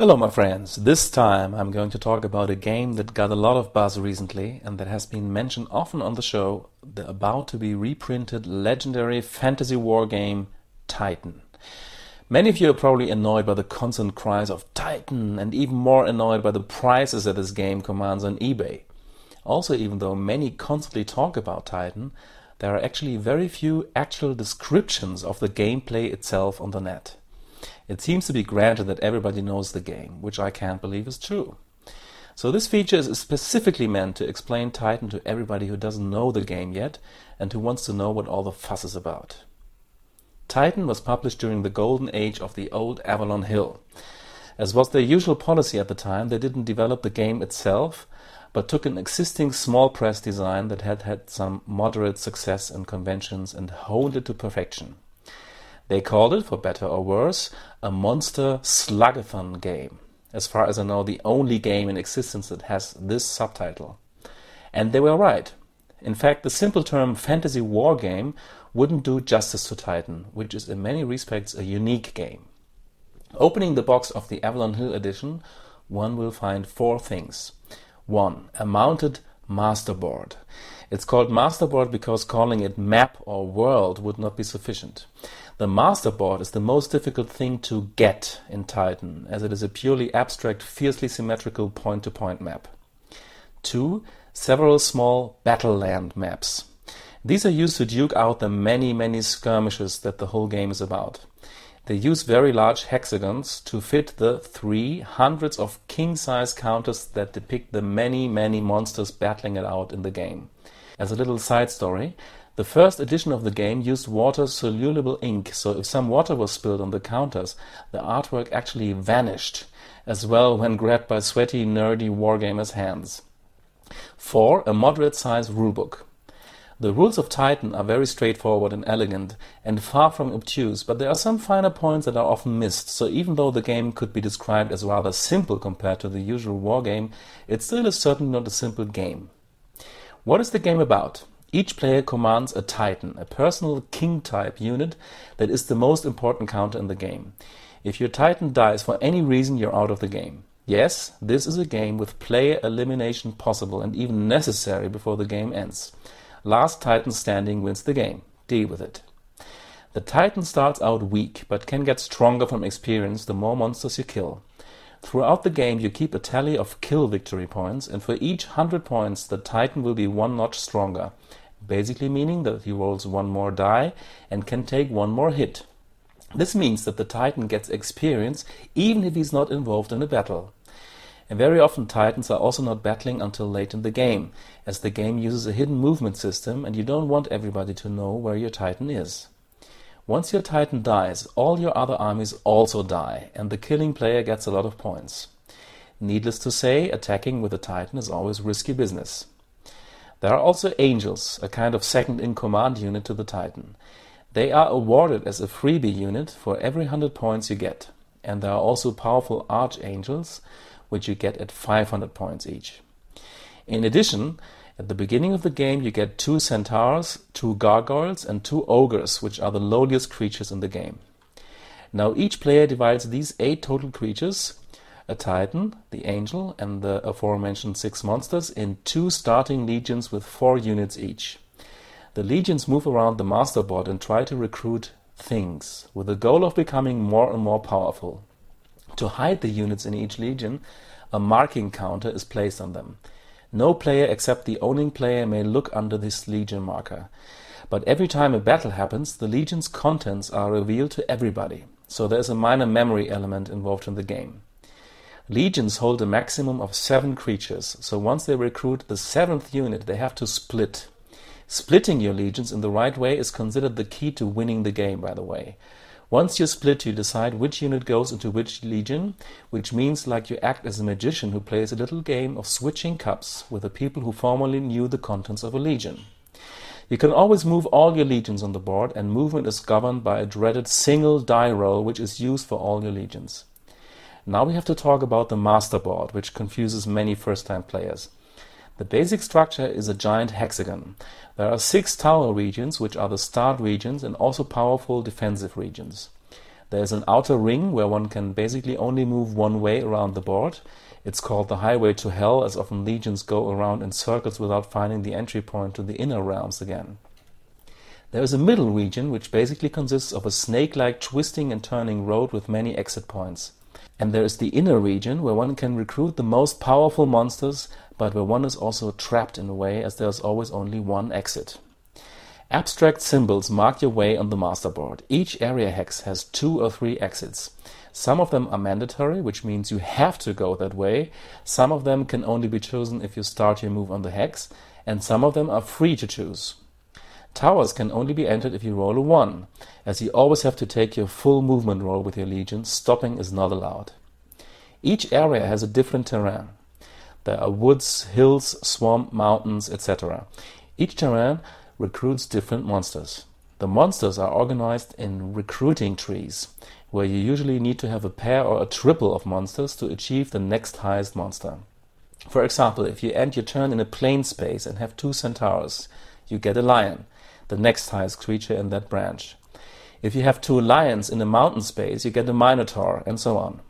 Hello, my friends. This time I'm going to talk about a game that got a lot of buzz recently and that has been mentioned often on the show the about to be reprinted legendary fantasy war game Titan. Many of you are probably annoyed by the constant cries of Titan and even more annoyed by the prices that this game commands on eBay. Also, even though many constantly talk about Titan, there are actually very few actual descriptions of the gameplay itself on the net. It seems to be granted that everybody knows the game, which I can't believe is true. So this feature is specifically meant to explain Titan to everybody who doesn't know the game yet and who wants to know what all the fuss is about. Titan was published during the golden age of the old Avalon Hill. As was their usual policy at the time, they didn't develop the game itself, but took an existing small press design that had had some moderate success in conventions and honed it to perfection. They called it, for better or worse, a monster slugathon game. As far as I know, the only game in existence that has this subtitle. And they were right. In fact, the simple term fantasy war game wouldn't do justice to Titan, which is in many respects a unique game. Opening the box of the Avalon Hill edition, one will find four things. One, a mounted masterboard. It's called masterboard because calling it map or world would not be sufficient. The masterboard is the most difficult thing to get in Titan, as it is a purely abstract, fiercely symmetrical point-to-point map. Two, several small battle land maps. These are used to duke out the many, many skirmishes that the whole game is about. They use very large hexagons to fit the three hundreds of king-size counters that depict the many, many monsters battling it out in the game. As a little side story, the first edition of the game used water-soluble ink, so if some water was spilled on the counters, the artwork actually vanished, as well when grabbed by sweaty, nerdy wargamers' hands. 4. A moderate-sized rulebook. The rules of Titan are very straightforward and elegant, and far from obtuse, but there are some finer points that are often missed, so even though the game could be described as rather simple compared to the usual wargame, it still is certainly not a simple game. What is the game about? Each player commands a Titan, a personal king-type unit that is the most important counter in the game. If your Titan dies for any reason, you're out of the game. Yes, this is a game with player elimination possible and even necessary before the game ends. Last Titan standing wins the game. Deal with it. The Titan starts out weak, but can get stronger from experience the more monsters you kill. Throughout the game you keep a tally of kill victory points, and for each 100 points the Titan will be one notch stronger, basically meaning that he rolls one more die and can take one more hit. This means that the Titan gets experience even if he's not involved in a battle. And very often Titans are also not battling until late in the game, as the game uses a hidden movement system and you don't want everybody to know where your Titan is. Once your Titan dies, all your other armies also die, and the killing player gets a lot of points. Needless to say, attacking with a Titan is always risky business. There are also Angels, a kind of second-in-command unit to the Titan. They are awarded as a freebie unit for every 100 points you get. And there are also powerful Archangels, which you get at 500 points each. In addition, at the beginning of the game you get two centaurs, two gargoyles, and two ogres, which are the lowliest creatures in the game. Now each player divides these eight total creatures, a titan, the angel, and the aforementioned six monsters, in two starting legions with four units each. The legions move around the master board and try to recruit things, with the goal of becoming more and more powerful. To hide the units in each legion, a marking counter is placed on them. No player except the owning player may look under this legion marker. But every time a battle happens, the legion's contents are revealed to everybody, so there is a minor memory element involved in the game. Legions hold a maximum of seven creatures, so once they recruit the seventh unit, they have to split. Splitting your legions in the right way is considered the key to winning the game, by the way. Once you split, you decide which unit goes into which legion, which means like you act as a magician who plays a little game of switching cups with the people who formerly knew the contents of a legion. You can always move all your legions on the board, and movement is governed by a dreaded single die roll, which is used for all your legions. Now we have to talk about the master board, which confuses many first-time players. The basic structure is a giant hexagon. There are six tower regions, which are the start regions and also powerful defensive regions. There is an outer ring where one can basically only move one way around the board. It's called the highway to hell, as often legions go around in circles without finding the entry point to the inner realms again. There is a middle region, which basically consists of a snake-like twisting and turning road with many exit points. And there is the inner region, where one can recruit the most powerful monsters, but where one is also trapped in a way, as there is always only one exit. Abstract symbols mark your way on the masterboard. Each area hex has two or three exits. Some of them are mandatory, which means you have to go that way. Some of them can only be chosen if you start your move on the hex, and some of them are free to choose. Towers can only be entered if you roll a 1, as you always have to take your full movement roll with your legion, stopping is not allowed. Each area has a different terrain. There are woods, hills, swamp, mountains, etc. Each terrain recruits different monsters. The monsters are organized in recruiting trees, where you usually need to have a pair or a triple of monsters to achieve the next highest monster. For example, if you end your turn in a plain space and have two centaurs, you get a lion, the next highest creature in that branch. If you have two lions in a mountain space, you get a minotaur, and so on.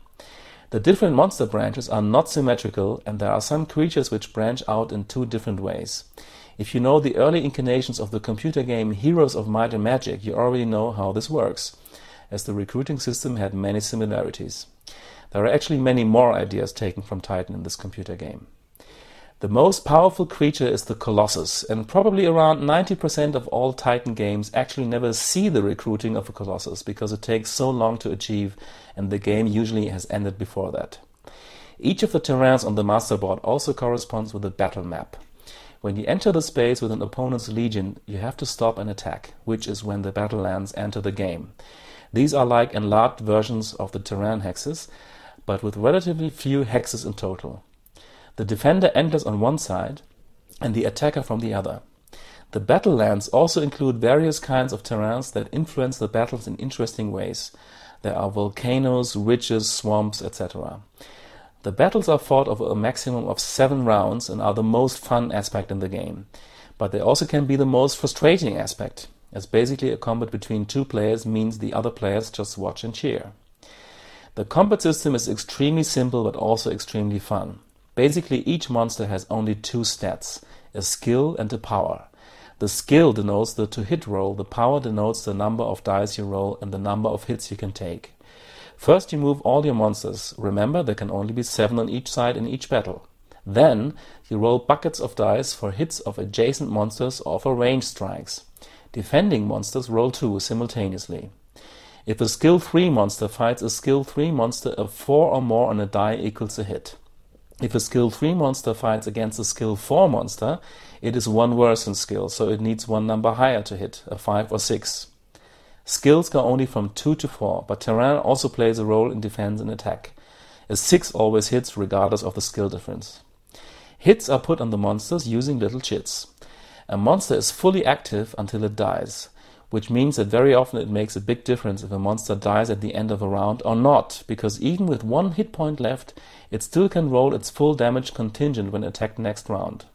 The different monster branches are not symmetrical, and there are some creatures which branch out in two different ways. If you know the early incarnations of the computer game Heroes of Might and Magic, you already know how this works, as the recruiting system had many similarities. There are actually many more ideas taken from Titan in this computer game. The most powerful creature is the Colossus, and probably around 90% of all Titan games actually never see the recruiting of a Colossus because it takes so long to achieve, and the game usually has ended before that. Each of the terrains on the master board also corresponds with a battle map. When you enter the space with an opponent's legion, you have to stop and attack, which is when the battle lands enter the game. These are like enlarged versions of the terrain hexes, but with relatively few hexes in total. The defender enters on one side and the attacker from the other. The battle lands also include various kinds of terrains that influence the battles in interesting ways. There are volcanoes, ridges, swamps, etc. The battles are fought over a maximum of seven rounds and are the most fun aspect in the game. But they also can be the most frustrating aspect, as basically a combat between two players means the other players just watch and cheer. The combat system is extremely simple but also extremely fun. Basically, each monster has only two stats, a skill and a power. The skill denotes the to hit roll, the power denotes the number of dice you roll and the number of hits you can take. First, you move all your monsters. Remember, there can only be seven on each side in each battle. Then, you roll buckets of dice for hits of adjacent monsters or for range strikes. Defending monsters roll two simultaneously. If a skill 3 monster fights a skill 3 monster, a 4 or more on a die equals a hit. If a skill 3 monster fights against a skill 4 monster, it is one worse in skill, so it needs one number higher to hit, a 5 or 6. Skills go only from 2 to 4, but terrain also plays a role in defense and attack. A 6 always hits regardless of the skill difference. Hits are put on the monsters using little chits. A monster is fully active until it dies, which means that very often it makes a big difference if a monster dies at the end of a round or not, because even with one hit point left, it still can roll its full damage contingent when attacked next round.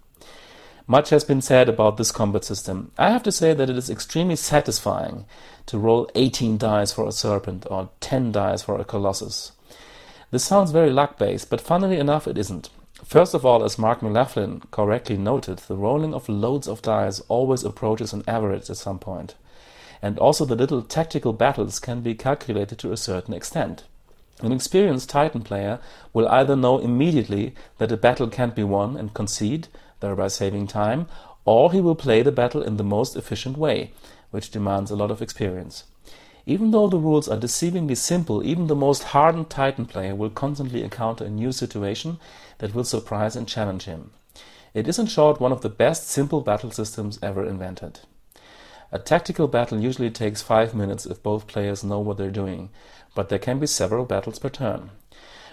Much has been said about this combat system. I have to say that it is extremely satisfying to roll 18 dice for a serpent or 10 dice for a colossus. This sounds very luck based, but funnily enough, it isn't. First of all, as Mark McLaughlin correctly noted, the rolling of loads of dice always approaches an average at some point. And also, the little tactical battles can be calculated to a certain extent. An experienced Titan player will either know immediately that a battle can't be won and concede, thereby saving time, or he will play the battle in the most efficient way, which demands a lot of experience. Even though the rules are deceivingly simple, even the most hardened Titan player will constantly encounter a new situation that will surprise and challenge him. It is in short one of the best simple battle systems ever invented. A tactical battle usually takes 5 minutes if both players know what they're doing, but there can be several battles per turn.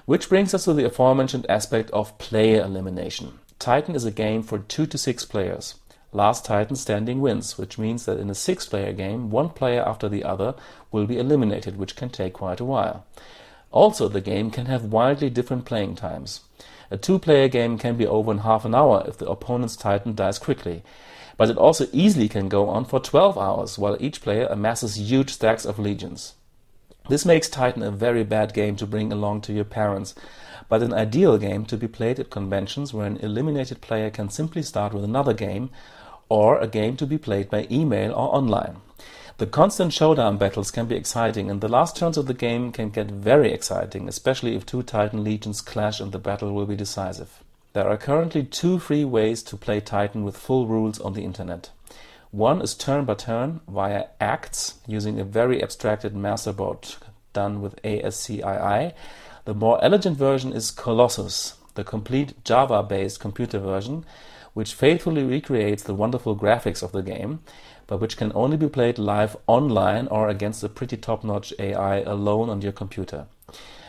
Which brings us to the aforementioned aspect of player elimination. Titan is a game for 2 to 6 players. Last Titan standing wins, which means that in a 6 player game, one player after the other will be eliminated, which can take quite a while. Also, the game can have wildly different playing times. A two player game can be over in half an hour if the opponent's Titan dies quickly, but it also easily can go on for 12 hours while each player amasses huge stacks of legions. This makes Titan a very bad game to bring along to your parents, but an ideal game to be played at conventions where an eliminated player can simply start with another game, or a game to be played by email or online. The constant showdown battles can be exciting, and the last turns of the game can get very exciting, especially if two Titan legions clash and the battle will be decisive. There are currently two free ways to play Titan with full rules on the internet. One is turn by turn via acts using a very abstracted masterboard done with ASCII. The more elegant version is Colossus, the complete Java based computer version, which faithfully recreates the wonderful graphics of the game, but which can only be played live online or against a pretty top notch AI alone on your computer.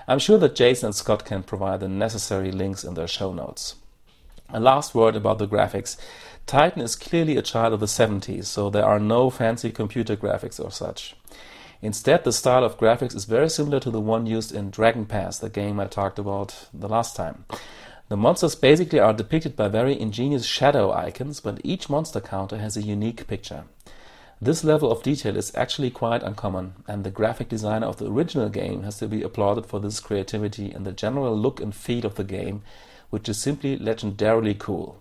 I'm sure that Jason and Scott can provide the necessary links in their show notes. A last word about the graphics. Titan is clearly a child of the 70s, so there are no fancy computer graphics or such. Instead, the style of graphics is very similar to the one used in Dragon Pass, the game I talked about the last time. The monsters basically are depicted by very ingenious shadow icons, but each monster counter has a unique picture. This level of detail is actually quite uncommon, and the graphic designer of the original game has to be applauded for this creativity and the general look and feel of the game, which is simply legendarily cool.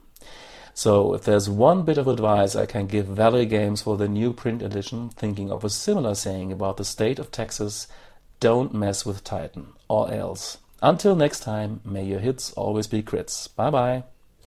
So, if there's one bit of advice I can give Valley Games for the new print edition, thinking of a similar saying about the state of Texas, don't mess with Titan, or else. Until next time, may your hits always be crits. Bye bye.